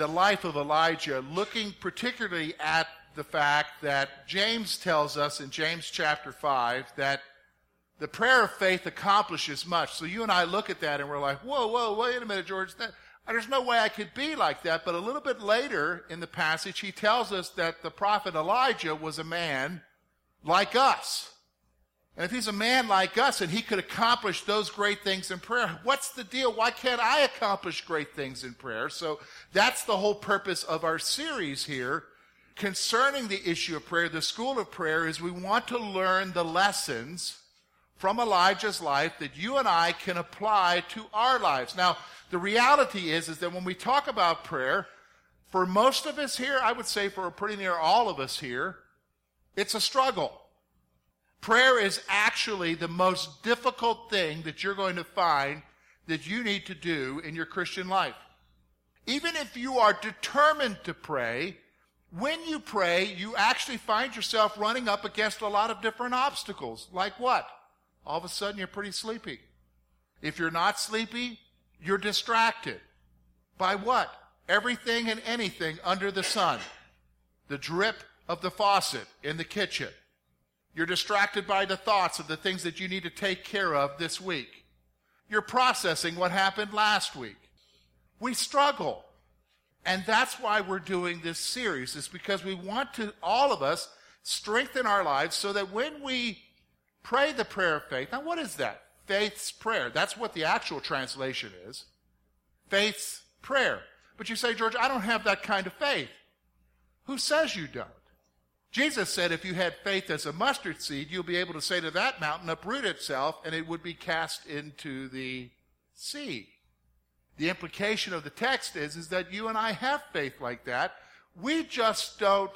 the life of Elijah, looking particularly at the fact that James tells us in James chapter 5 that the prayer of faith accomplishes much. So you and I look at that and we're like, whoa, whoa, wait a minute, George. That, there's no way I could be like that. But a little bit later in the passage, he tells us that the prophet Elijah was a man like us. And if he's a man like us and he could accomplish those great things in prayer, what's the deal? Why can't I accomplish great things in prayer? So that's the whole purpose of our series here concerning the issue of prayer. The school of prayer is we want to learn the lessons from Elijah's life that you and I can apply to our lives. Now, the reality is, is that when we talk about prayer, for most of us here, I would say for pretty near all of us here, it's a struggle. Prayer is actually the most difficult thing that you're going to find that you need to do in your Christian life. Even if you are determined to pray, when you pray, you actually find yourself running up against a lot of different obstacles. Like what? All of a sudden you're pretty sleepy. If you're not sleepy, you're distracted. By what? Everything and anything under the sun. The drip of the faucet in the kitchen you're distracted by the thoughts of the things that you need to take care of this week. You're processing what happened last week. We struggle. And that's why we're doing this series, is because we want to, all of us, strengthen our lives so that when we pray the prayer of faith, now what is that? Faith's prayer. That's what the actual translation is. Faith's prayer. But you say, George, I don't have that kind of faith. Who says you don't? Jesus said if you had faith as a mustard seed, you'll be able to say to that mountain, uproot itself, and it would be cast into the sea. The implication of the text is, is that you and I have faith like that. We just don't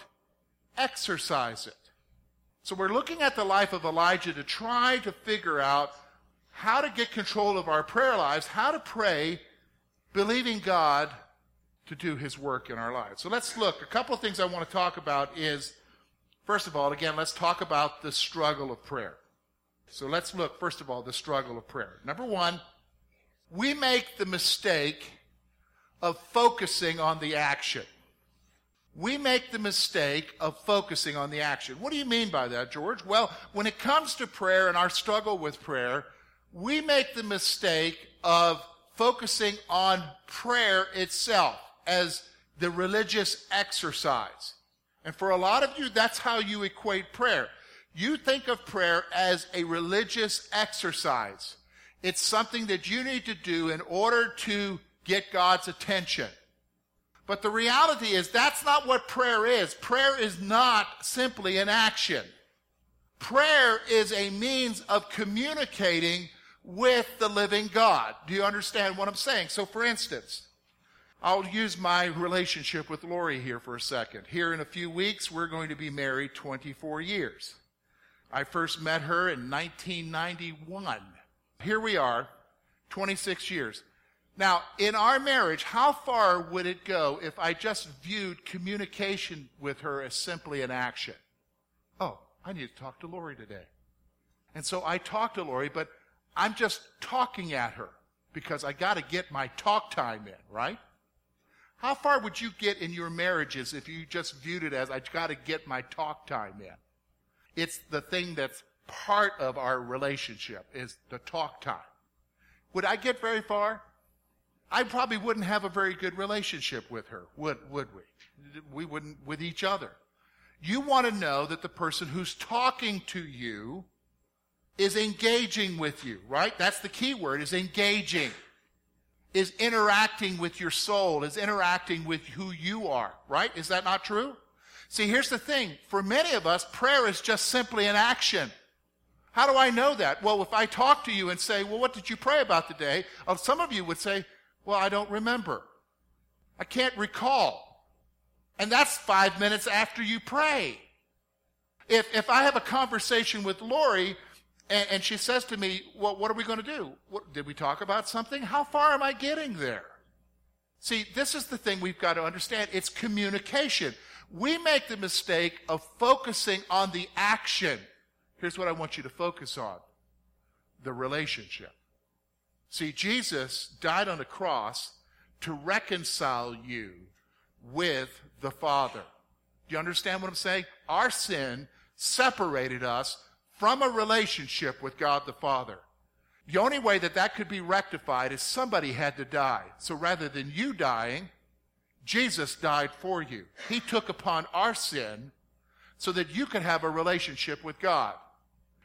exercise it. So we're looking at the life of Elijah to try to figure out how to get control of our prayer lives, how to pray, believing God to do his work in our lives. So let's look. A couple of things I want to talk about is First of all, again, let's talk about the struggle of prayer. So let's look, first of all, the struggle of prayer. Number one, we make the mistake of focusing on the action. We make the mistake of focusing on the action. What do you mean by that, George? Well, when it comes to prayer and our struggle with prayer, we make the mistake of focusing on prayer itself as the religious exercise. And for a lot of you, that's how you equate prayer. You think of prayer as a religious exercise. It's something that you need to do in order to get God's attention. But the reality is that's not what prayer is. Prayer is not simply an action. Prayer is a means of communicating with the living God. Do you understand what I'm saying? So for instance, I'll use my relationship with Lori here for a second. Here in a few weeks, we're going to be married 24 years. I first met her in 1991. Here we are, 26 years. Now, in our marriage, how far would it go if I just viewed communication with her as simply an action? Oh, I need to talk to Lori today. And so I talk to Lori, but I'm just talking at her because I got to get my talk time in, right? How far would you get in your marriages if you just viewed it as, I got to get my talk time in? It's the thing that's part of our relationship is the talk time. Would I get very far? I probably wouldn't have a very good relationship with her, would, would we? We wouldn't with each other. You want to know that the person who's talking to you is engaging with you, right? That's the key word is engaging is interacting with your soul, is interacting with who you are, right? Is that not true? See, here's the thing. For many of us, prayer is just simply an action. How do I know that? Well, if I talk to you and say, well, what did you pray about today? Uh, some of you would say, well, I don't remember. I can't recall. And that's five minutes after you pray. If, if I have a conversation with Lori and, and she says to me, well, what are we going to do? What, did we talk about something? How far am I getting there? See, this is the thing we've got to understand. It's communication. We make the mistake of focusing on the action. Here's what I want you to focus on the relationship. See, Jesus died on the cross to reconcile you with the Father. Do you understand what I'm saying? Our sin separated us from a relationship with God the Father. The only way that that could be rectified is somebody had to die. So rather than you dying, Jesus died for you. He took upon our sin so that you could have a relationship with God.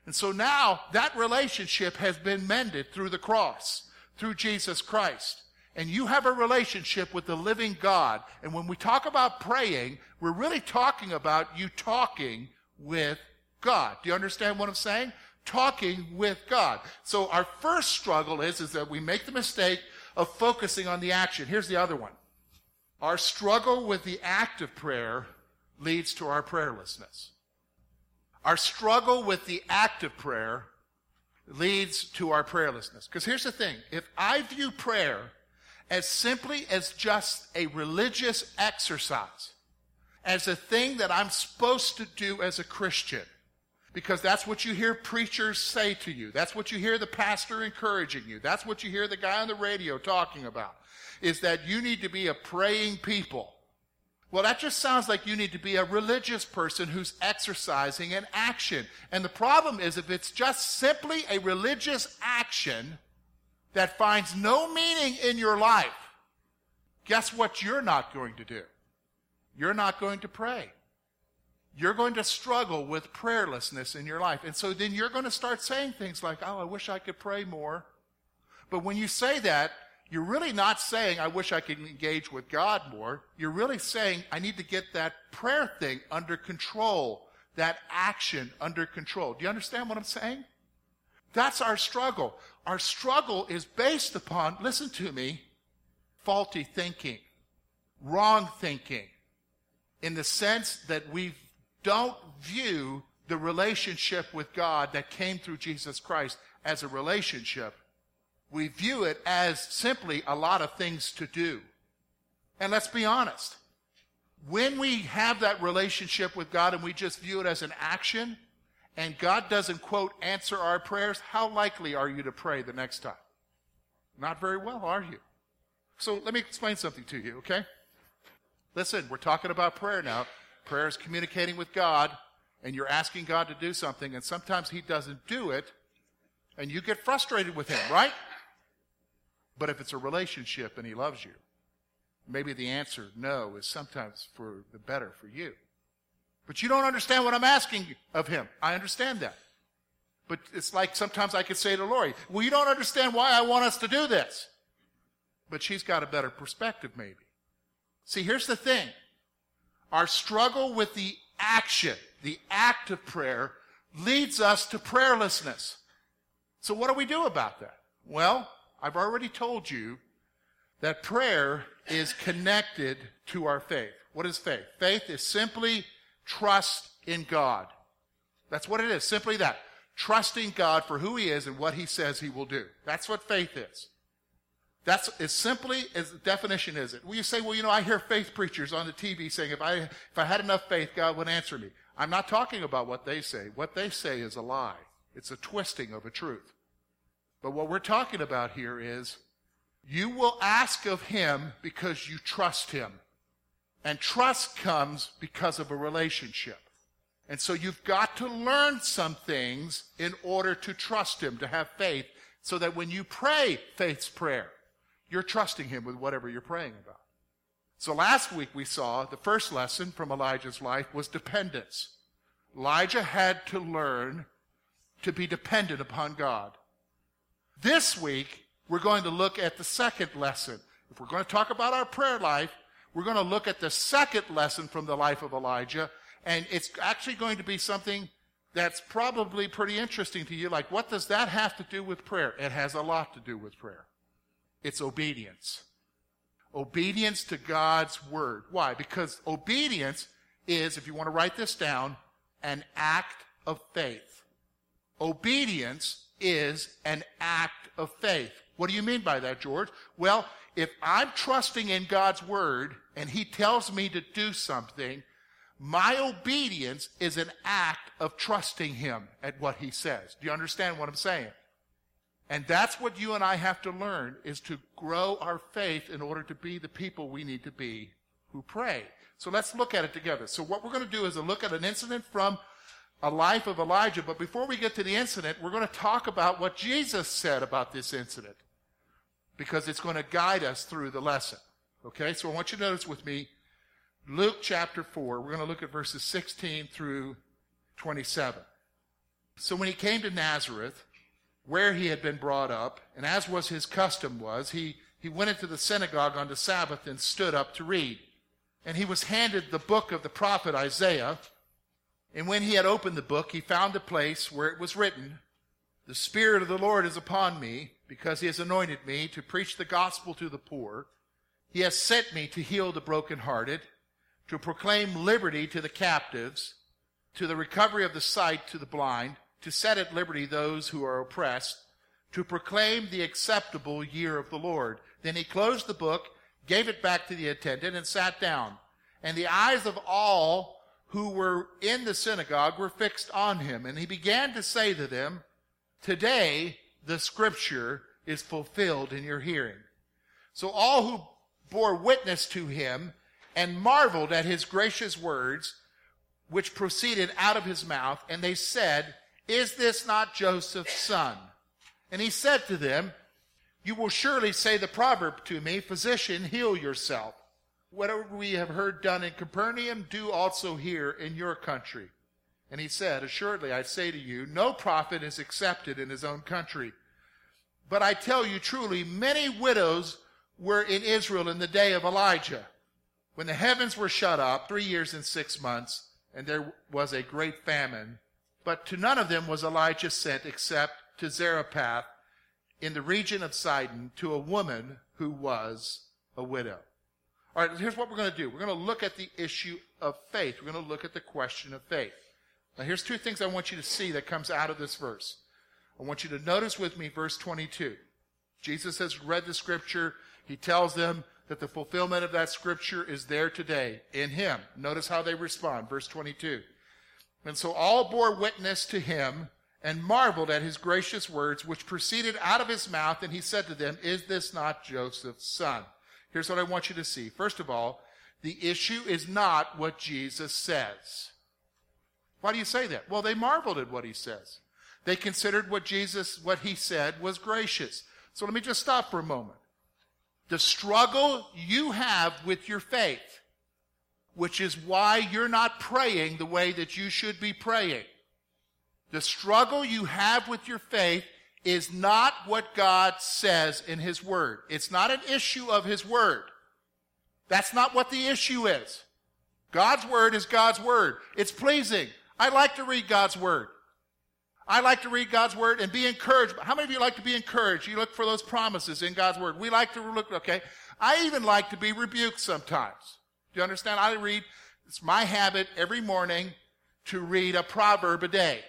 And so now that relationship has been mended through the cross, through Jesus Christ. And you have a relationship with the living God. And when we talk about praying, we're really talking about you talking with God. Do you understand what I'm saying? Talking with God. So our first struggle is, is that we make the mistake of focusing on the action. Here's the other one. Our struggle with the act of prayer leads to our prayerlessness. Our struggle with the act of prayer leads to our prayerlessness. Because here's the thing. If I view prayer as simply as just a religious exercise, as a thing that I'm supposed to do as a Christian, because that's what you hear preachers say to you. That's what you hear the pastor encouraging you. That's what you hear the guy on the radio talking about, is that you need to be a praying people. Well, that just sounds like you need to be a religious person who's exercising an action. And the problem is if it's just simply a religious action that finds no meaning in your life, guess what you're not going to do? You're not going to pray you're going to struggle with prayerlessness in your life. And so then you're going to start saying things like, oh, I wish I could pray more. But when you say that, you're really not saying, I wish I could engage with God more. You're really saying, I need to get that prayer thing under control, that action under control. Do you understand what I'm saying? That's our struggle. Our struggle is based upon, listen to me, faulty thinking, wrong thinking, in the sense that we've don't view the relationship with God that came through Jesus Christ as a relationship. We view it as simply a lot of things to do. And let's be honest. When we have that relationship with God and we just view it as an action, and God doesn't, quote, answer our prayers, how likely are you to pray the next time? Not very well, are you? So let me explain something to you, okay? Listen, we're talking about prayer now. Prayer is communicating with God, and you're asking God to do something, and sometimes He doesn't do it, and you get frustrated with Him, right? But if it's a relationship and He loves you, maybe the answer no is sometimes for the better for you. But you don't understand what I'm asking of Him. I understand that. But it's like sometimes I could say to Lori, well, you don't understand why I want us to do this. But she's got a better perspective, maybe. See, here's the thing. Our struggle with the action, the act of prayer, leads us to prayerlessness. So what do we do about that? Well, I've already told you that prayer is connected to our faith. What is faith? Faith is simply trust in God. That's what it is. Simply that. Trusting God for who He is and what He says He will do. That's what faith is. That's as simply as the definition is it. Well, you say, well, you know, I hear faith preachers on the TV saying, if I, if I had enough faith, God would answer me. I'm not talking about what they say. What they say is a lie. It's a twisting of a truth. But what we're talking about here is you will ask of him because you trust him. And trust comes because of a relationship. And so you've got to learn some things in order to trust him, to have faith, so that when you pray faith's prayer, you're trusting him with whatever you're praying about. So last week we saw the first lesson from Elijah's life was dependence. Elijah had to learn to be dependent upon God. This week, we're going to look at the second lesson. If we're going to talk about our prayer life, we're going to look at the second lesson from the life of Elijah, and it's actually going to be something that's probably pretty interesting to you. Like, what does that have to do with prayer? It has a lot to do with prayer. It's obedience. Obedience to God's word. Why? Because obedience is, if you want to write this down, an act of faith. Obedience is an act of faith. What do you mean by that, George? Well, if I'm trusting in God's word and he tells me to do something, my obedience is an act of trusting him at what he says. Do you understand what I'm saying? And that's what you and I have to learn is to grow our faith in order to be the people we need to be who pray. So let's look at it together. So what we're going to do is a look at an incident from a life of Elijah. But before we get to the incident, we're going to talk about what Jesus said about this incident because it's going to guide us through the lesson. Okay, so I want you to notice with me Luke chapter 4. We're going to look at verses 16 through 27. So when he came to Nazareth, where he had been brought up, and as was his custom was, he, he went into the synagogue on the Sabbath and stood up to read. And he was handed the book of the prophet Isaiah. And when he had opened the book, he found a place where it was written, The Spirit of the Lord is upon me, because he has anointed me to preach the gospel to the poor. He has sent me to heal the brokenhearted, to proclaim liberty to the captives, to the recovery of the sight to the blind, to set at liberty those who are oppressed, to proclaim the acceptable year of the Lord. Then he closed the book, gave it back to the attendant, and sat down. And the eyes of all who were in the synagogue were fixed on him. And he began to say to them, Today the scripture is fulfilled in your hearing. So all who bore witness to him and marveled at his gracious words, which proceeded out of his mouth, and they said, Is this not Joseph's son? And he said to them, You will surely say the proverb to me, Physician, heal yourself. Whatever we have heard done in Capernaum, do also here in your country. And he said, Assuredly, I say to you, no prophet is accepted in his own country. But I tell you truly, many widows were in Israel in the day of Elijah, when the heavens were shut up three years and six months, and there was a great famine. But to none of them was Elijah sent except to Zarephath in the region of Sidon to a woman who was a widow. All right, here's what we're going to do. We're going to look at the issue of faith. We're going to look at the question of faith. Now, here's two things I want you to see that comes out of this verse. I want you to notice with me verse 22. Jesus has read the scripture. He tells them that the fulfillment of that scripture is there today in him. Notice how they respond. Verse 22. And so all bore witness to him and marveled at his gracious words, which proceeded out of his mouth. And he said to them, Is this not Joseph's son? Here's what I want you to see. First of all, the issue is not what Jesus says. Why do you say that? Well, they marveled at what he says. They considered what Jesus, what he said was gracious. So let me just stop for a moment. The struggle you have with your faith, which is why you're not praying the way that you should be praying. The struggle you have with your faith is not what God says in His Word. It's not an issue of His Word. That's not what the issue is. God's Word is God's Word. It's pleasing. I like to read God's Word. I like to read God's Word and be encouraged. How many of you like to be encouraged? You look for those promises in God's Word. We like to look, okay. I even like to be rebuked sometimes. Do you understand? I read, it's my habit every morning to read a proverb a day.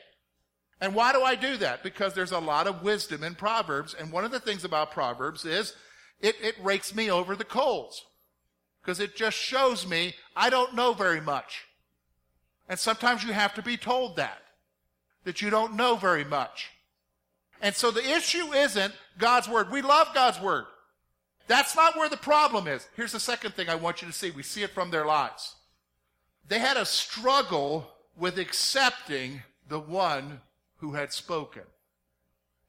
And why do I do that? Because there's a lot of wisdom in Proverbs. And one of the things about Proverbs is it, it rakes me over the coals. Because it just shows me I don't know very much. And sometimes you have to be told that, that you don't know very much. And so the issue isn't God's Word. We love God's Word. That's not where the problem is. Here's the second thing I want you to see. We see it from their lives. They had a struggle with accepting the one who had spoken.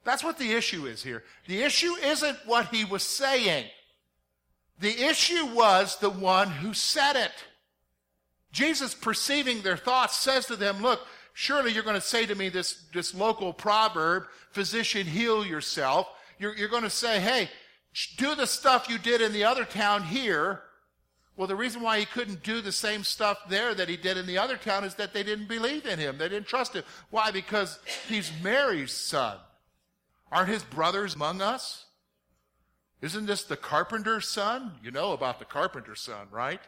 That's what the issue is here. The issue isn't what he was saying. The issue was the one who said it. Jesus, perceiving their thoughts, says to them, Look, surely you're going to say to me this, this local proverb, physician, heal yourself. You're, you're going to say, Hey, do the stuff you did in the other town here well, the reason why he couldn't do the same stuff there that he did in the other town is that they didn't believe in him. They didn't trust him. Why? Because he's Mary's son. Aren't his brothers among us? Isn't this the carpenter's son? You know about the carpenter's son, right?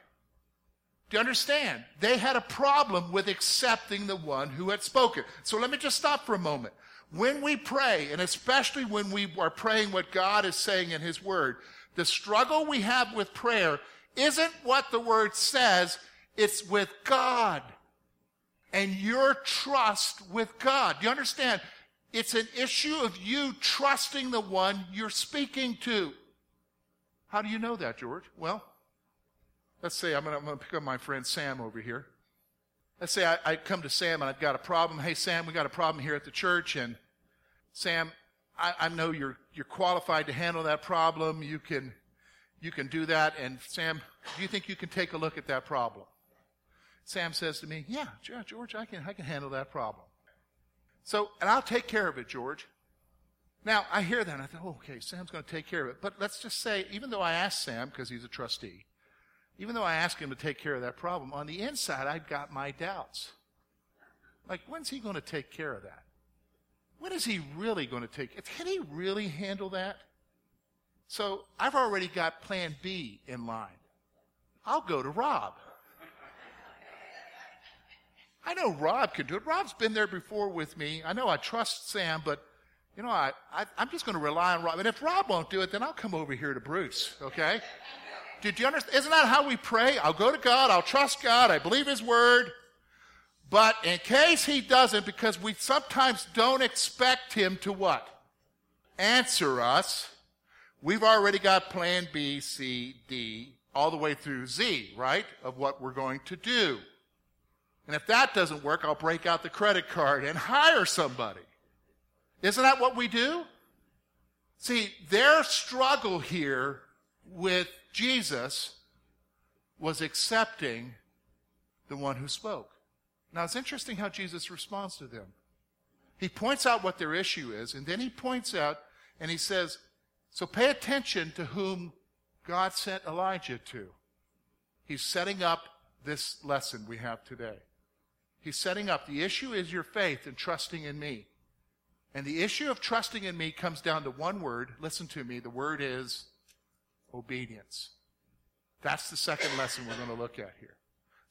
Do you understand? They had a problem with accepting the one who had spoken. So let me just stop for a moment. When we pray, and especially when we are praying what God is saying in His Word, the struggle we have with prayer isn't what the Word says, it's with God and your trust with God. Do you understand? It's an issue of you trusting the one you're speaking to. How do you know that, George? Well, let's say I'm going to pick up my friend Sam over here. Let's say I, I, come to Sam and I've got a problem. Hey, Sam, we got a problem here at the church. And Sam, I, I know you're, you're qualified to handle that problem. You can, you can do that. And Sam, do you think you can take a look at that problem? Sam says to me, Yeah, George, I can, I can handle that problem. So, and I'll take care of it, George. Now, I hear that and I thought, oh, okay, Sam's going to take care of it. But let's just say, even though I asked Sam, because he's a trustee, even though I asked him to take care of that problem, on the inside, I've got my doubts. Like, when's he going to take care of that? When is he really going to take it? Can he really handle that? So I've already got plan B in line. I'll go to Rob. I know Rob can do it. Rob's been there before with me. I know I trust Sam, but you know, I, I am just going to rely on Rob. And if Rob won't do it, then I'll come over here to Bruce. Okay? Did you understand? Isn't that how we pray? I'll go to God. I'll trust God. I believe His word. But in case He doesn't, because we sometimes don't expect Him to what? Answer us. We've already got plan B, C, D, all the way through Z, right? Of what we're going to do. And if that doesn't work, I'll break out the credit card and hire somebody. Isn't that what we do? See, their struggle here with Jesus was accepting the one who spoke. Now, it's interesting how Jesus responds to them. He points out what their issue is, and then he points out and he says, So pay attention to whom God sent Elijah to. He's setting up this lesson we have today. He's setting up the issue is your faith and trusting in me. And the issue of trusting in me comes down to one word. Listen to me. The word is obedience. That's the second lesson we're going to look at here.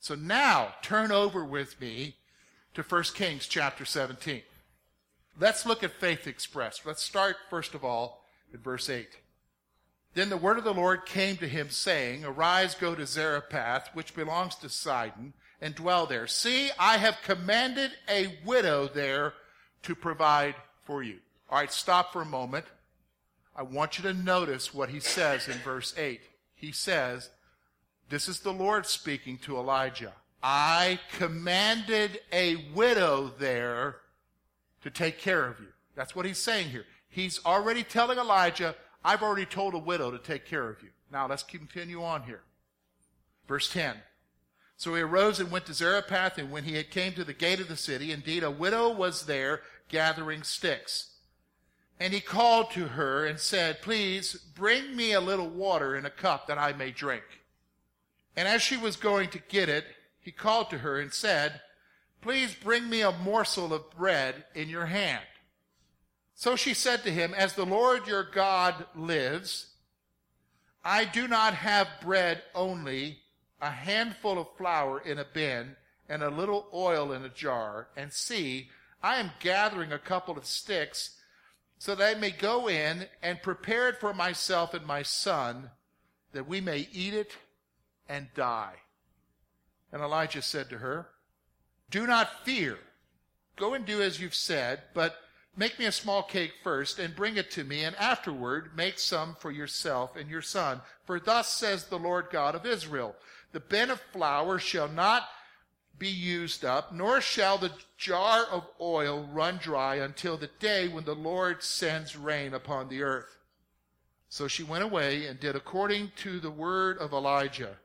So now turn over with me to 1 Kings chapter 17. Let's look at faith expressed. Let's start first of all in verse 8. Then the word of the Lord came to him saying, Arise, go to Zarephath, which belongs to Sidon, and dwell there. See, I have commanded a widow there to provide for you. All right, stop for a moment. I want you to notice what he says in verse 8. He says, This is the Lord speaking to Elijah. I commanded a widow there to take care of you. That's what he's saying here. He's already telling Elijah, I've already told a widow to take care of you. Now let's continue on here. Verse 10. So he arose and went to Zarephath, and when he had came to the gate of the city, indeed a widow was there gathering sticks. And he called to her and said, Please bring me a little water in a cup that I may drink. And as she was going to get it, he called to her and said, Please bring me a morsel of bread in your hand. So she said to him, As the Lord your God lives, I do not have bread only a handful of flour in a bin and a little oil in a jar, and see, I am gathering a couple of sticks so that I may go in and prepare it for myself and my son, that we may eat it and die. And Elijah said to her, Do not fear. Go and do as you've said, but make me a small cake first and bring it to me, and afterward make some for yourself and your son. For thus says the Lord God of Israel, the bin of flour shall not be used up, nor shall the jar of oil run dry until the day when the Lord sends rain upon the earth. So she went away and did according to the word of Elijah.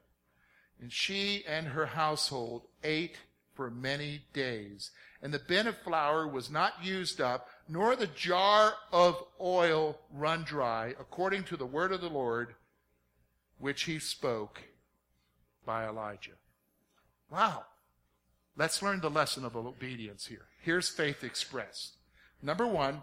And she and her household ate for many days. And the bin of flour was not used up, nor the jar of oil run dry, according to the word of the Lord, which he spoke by Elijah. Wow. Let's learn the lesson of obedience here. Here's faith expressed. Number one,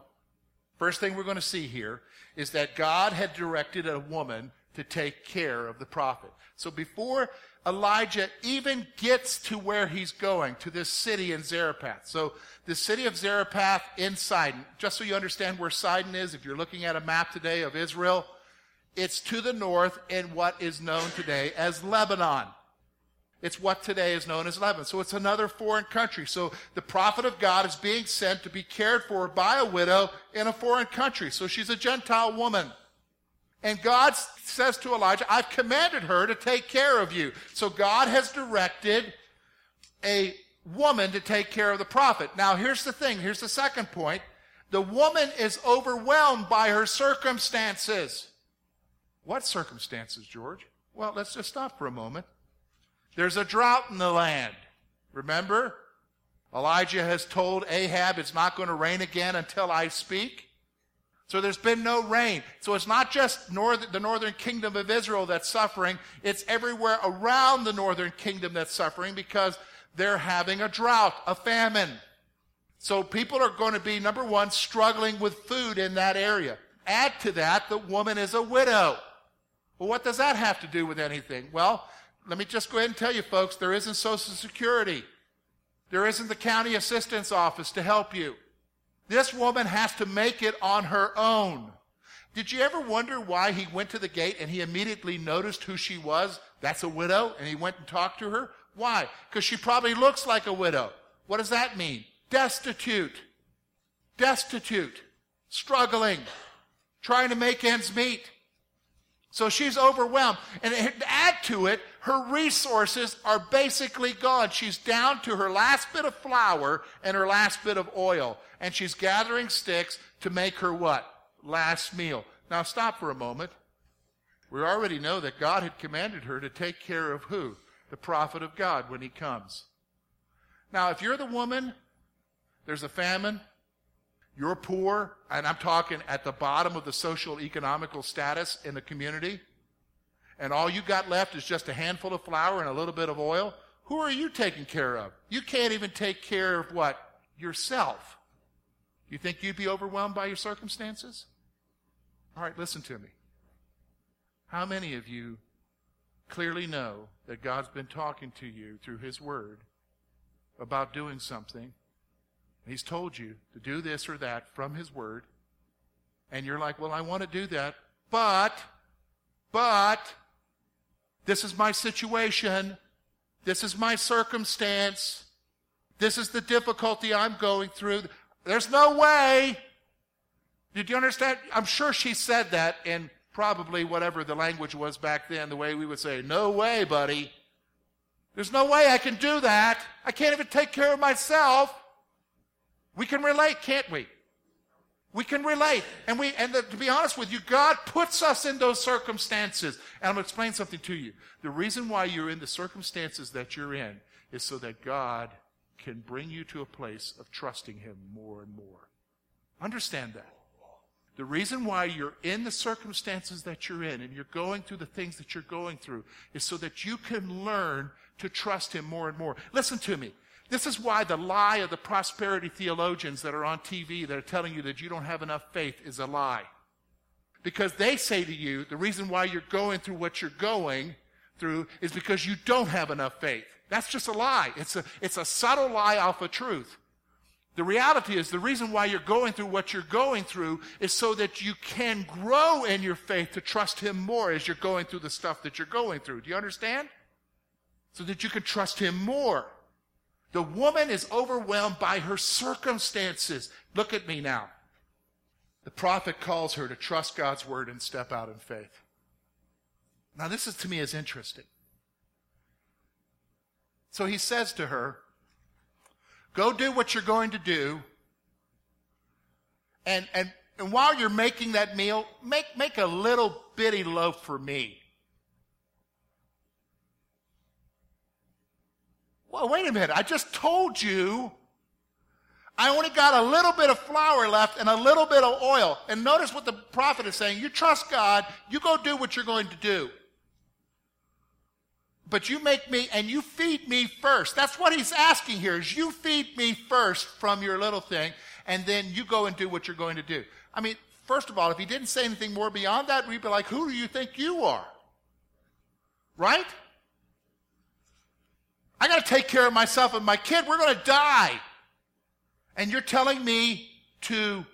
First thing we're going to see here is that God had directed a woman to take care of the prophet. So before Elijah even gets to where he's going, to this city in Zarephath. So the city of Zarephath in Sidon, just so you understand where Sidon is, if you're looking at a map today of Israel, it's to the north in what is known today as Lebanon. It's what today is known as Lebanon. So it's another foreign country. So the prophet of God is being sent to be cared for by a widow in a foreign country. So she's a Gentile woman. And God says to Elijah, I've commanded her to take care of you. So God has directed a woman to take care of the prophet. Now here's the thing. Here's the second point. The woman is overwhelmed by her circumstances. What circumstances, George? Well, let's just stop for a moment. There's a drought in the land. Remember? Elijah has told Ahab it's not going to rain again until I speak. So there's been no rain. So it's not just the northern kingdom of Israel that's suffering. It's everywhere around the northern kingdom that's suffering because they're having a drought, a famine. So people are going to be, number one, struggling with food in that area. Add to that, the woman is a widow. Well, what does that have to do with anything? Well, let me just go ahead and tell you folks, there isn't Social Security. There isn't the county assistance office to help you. This woman has to make it on her own. Did you ever wonder why he went to the gate and he immediately noticed who she was? That's a widow, and he went and talked to her? Why? Because she probably looks like a widow. What does that mean? Destitute. Destitute. Struggling. Trying to make ends meet. So she's overwhelmed. And add to it, her resources are basically gone. She's down to her last bit of flour and her last bit of oil. And she's gathering sticks to make her what? Last meal. Now stop for a moment. We already know that God had commanded her to take care of who? The prophet of God when he comes. Now, if you're the woman, there's a famine, you're poor, and I'm talking at the bottom of the social economical status in the community, and all you got left is just a handful of flour and a little bit of oil, who are you taking care of? You can't even take care of what? Yourself. You think you'd be overwhelmed by your circumstances? All right, listen to me. How many of you clearly know that God's been talking to you through His Word about doing something He's told you to do this or that from His Word. And you're like, well, I want to do that. But, but, this is my situation. This is my circumstance. This is the difficulty I'm going through. There's no way. Did you understand? I'm sure she said that in probably whatever the language was back then, the way we would say, no way, buddy. There's no way I can do that. I can't even take care of myself. We can relate, can't we? We can relate. And we, and the, to be honest with you, God puts us in those circumstances. And I'm going to explain something to you. The reason why you're in the circumstances that you're in is so that God can bring you to a place of trusting Him more and more. Understand that. The reason why you're in the circumstances that you're in and you're going through the things that you're going through is so that you can learn to trust Him more and more. Listen to me. This is why the lie of the prosperity theologians that are on TV that are telling you that you don't have enough faith is a lie. Because they say to you, the reason why you're going through what you're going through is because you don't have enough faith. That's just a lie. It's a, it's a subtle lie off of truth. The reality is the reason why you're going through what you're going through is so that you can grow in your faith to trust Him more as you're going through the stuff that you're going through. Do you understand? So that you can trust Him more. The woman is overwhelmed by her circumstances. Look at me now. The prophet calls her to trust God's word and step out in faith. Now, this is to me is interesting. So he says to her, Go do what you're going to do. And, and, and while you're making that meal, make, make a little bitty loaf for me. Well, wait a minute. I just told you I only got a little bit of flour left and a little bit of oil. And notice what the prophet is saying. You trust God. You go do what you're going to do. But you make me and you feed me first. That's what he's asking here is you feed me first from your little thing. and then you go and do what you're going to do. I mean, first of all, if he didn't say anything more beyond that, we'd be like, who do you think you are? Right? I got to take care of myself and my kid. We're going to die. And you're telling me to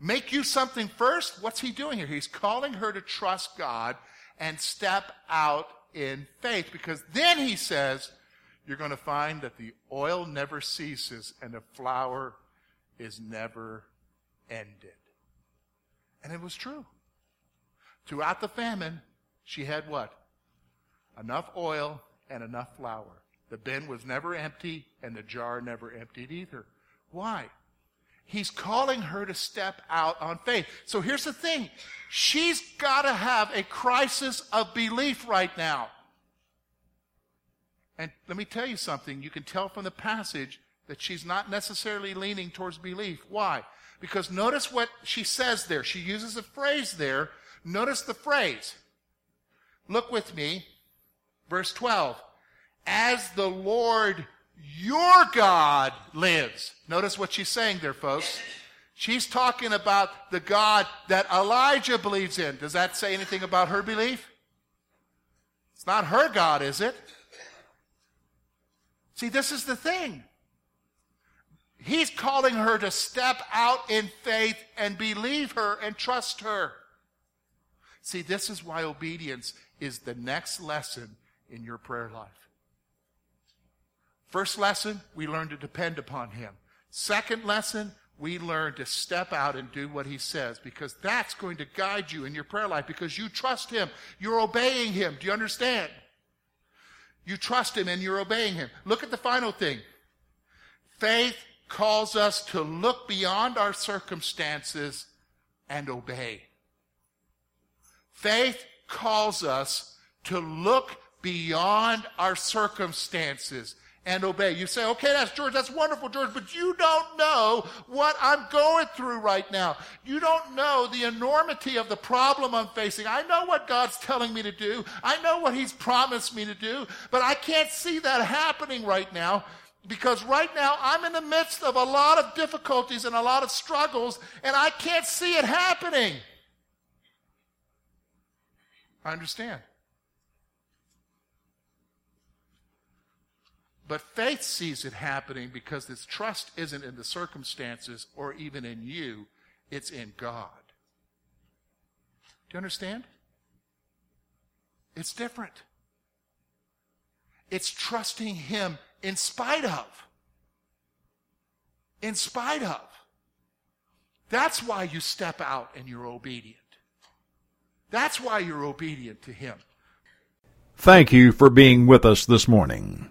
make you something first? What's he doing here? He's calling her to trust God and step out in faith because then he says, you're going to find that the oil never ceases and the flour is never ended. And it was true. Throughout the famine, she had what? Enough oil and enough flour. The bin was never empty and the jar never emptied either. Why? He's calling her to step out on faith. So here's the thing. She's got to have a crisis of belief right now. And let me tell you something. You can tell from the passage that she's not necessarily leaning towards belief. Why? Because notice what she says there. She uses a phrase there. Notice the phrase. Look with me. Verse 12. As the Lord your God lives. Notice what she's saying there, folks. She's talking about the God that Elijah believes in. Does that say anything about her belief? It's not her God, is it? See, this is the thing. He's calling her to step out in faith and believe her and trust her. See, this is why obedience is the next lesson in your prayer life. First lesson, we learn to depend upon Him. Second lesson, we learn to step out and do what He says because that's going to guide you in your prayer life because you trust Him. You're obeying Him. Do you understand? You trust Him and you're obeying Him. Look at the final thing. Faith calls us to look beyond our circumstances and obey. Faith calls us to look beyond our circumstances and obey. You say, okay, that's George, that's wonderful, George, but you don't know what I'm going through right now. You don't know the enormity of the problem I'm facing. I know what God's telling me to do. I know what He's promised me to do, but I can't see that happening right now because right now I'm in the midst of a lot of difficulties and a lot of struggles, and I can't see it happening. I understand. But faith sees it happening because this trust isn't in the circumstances or even in you, it's in God. Do you understand? It's different. It's trusting Him in spite of. In spite of. That's why you step out and you're obedient. That's why you're obedient to Him. Thank you for being with us this morning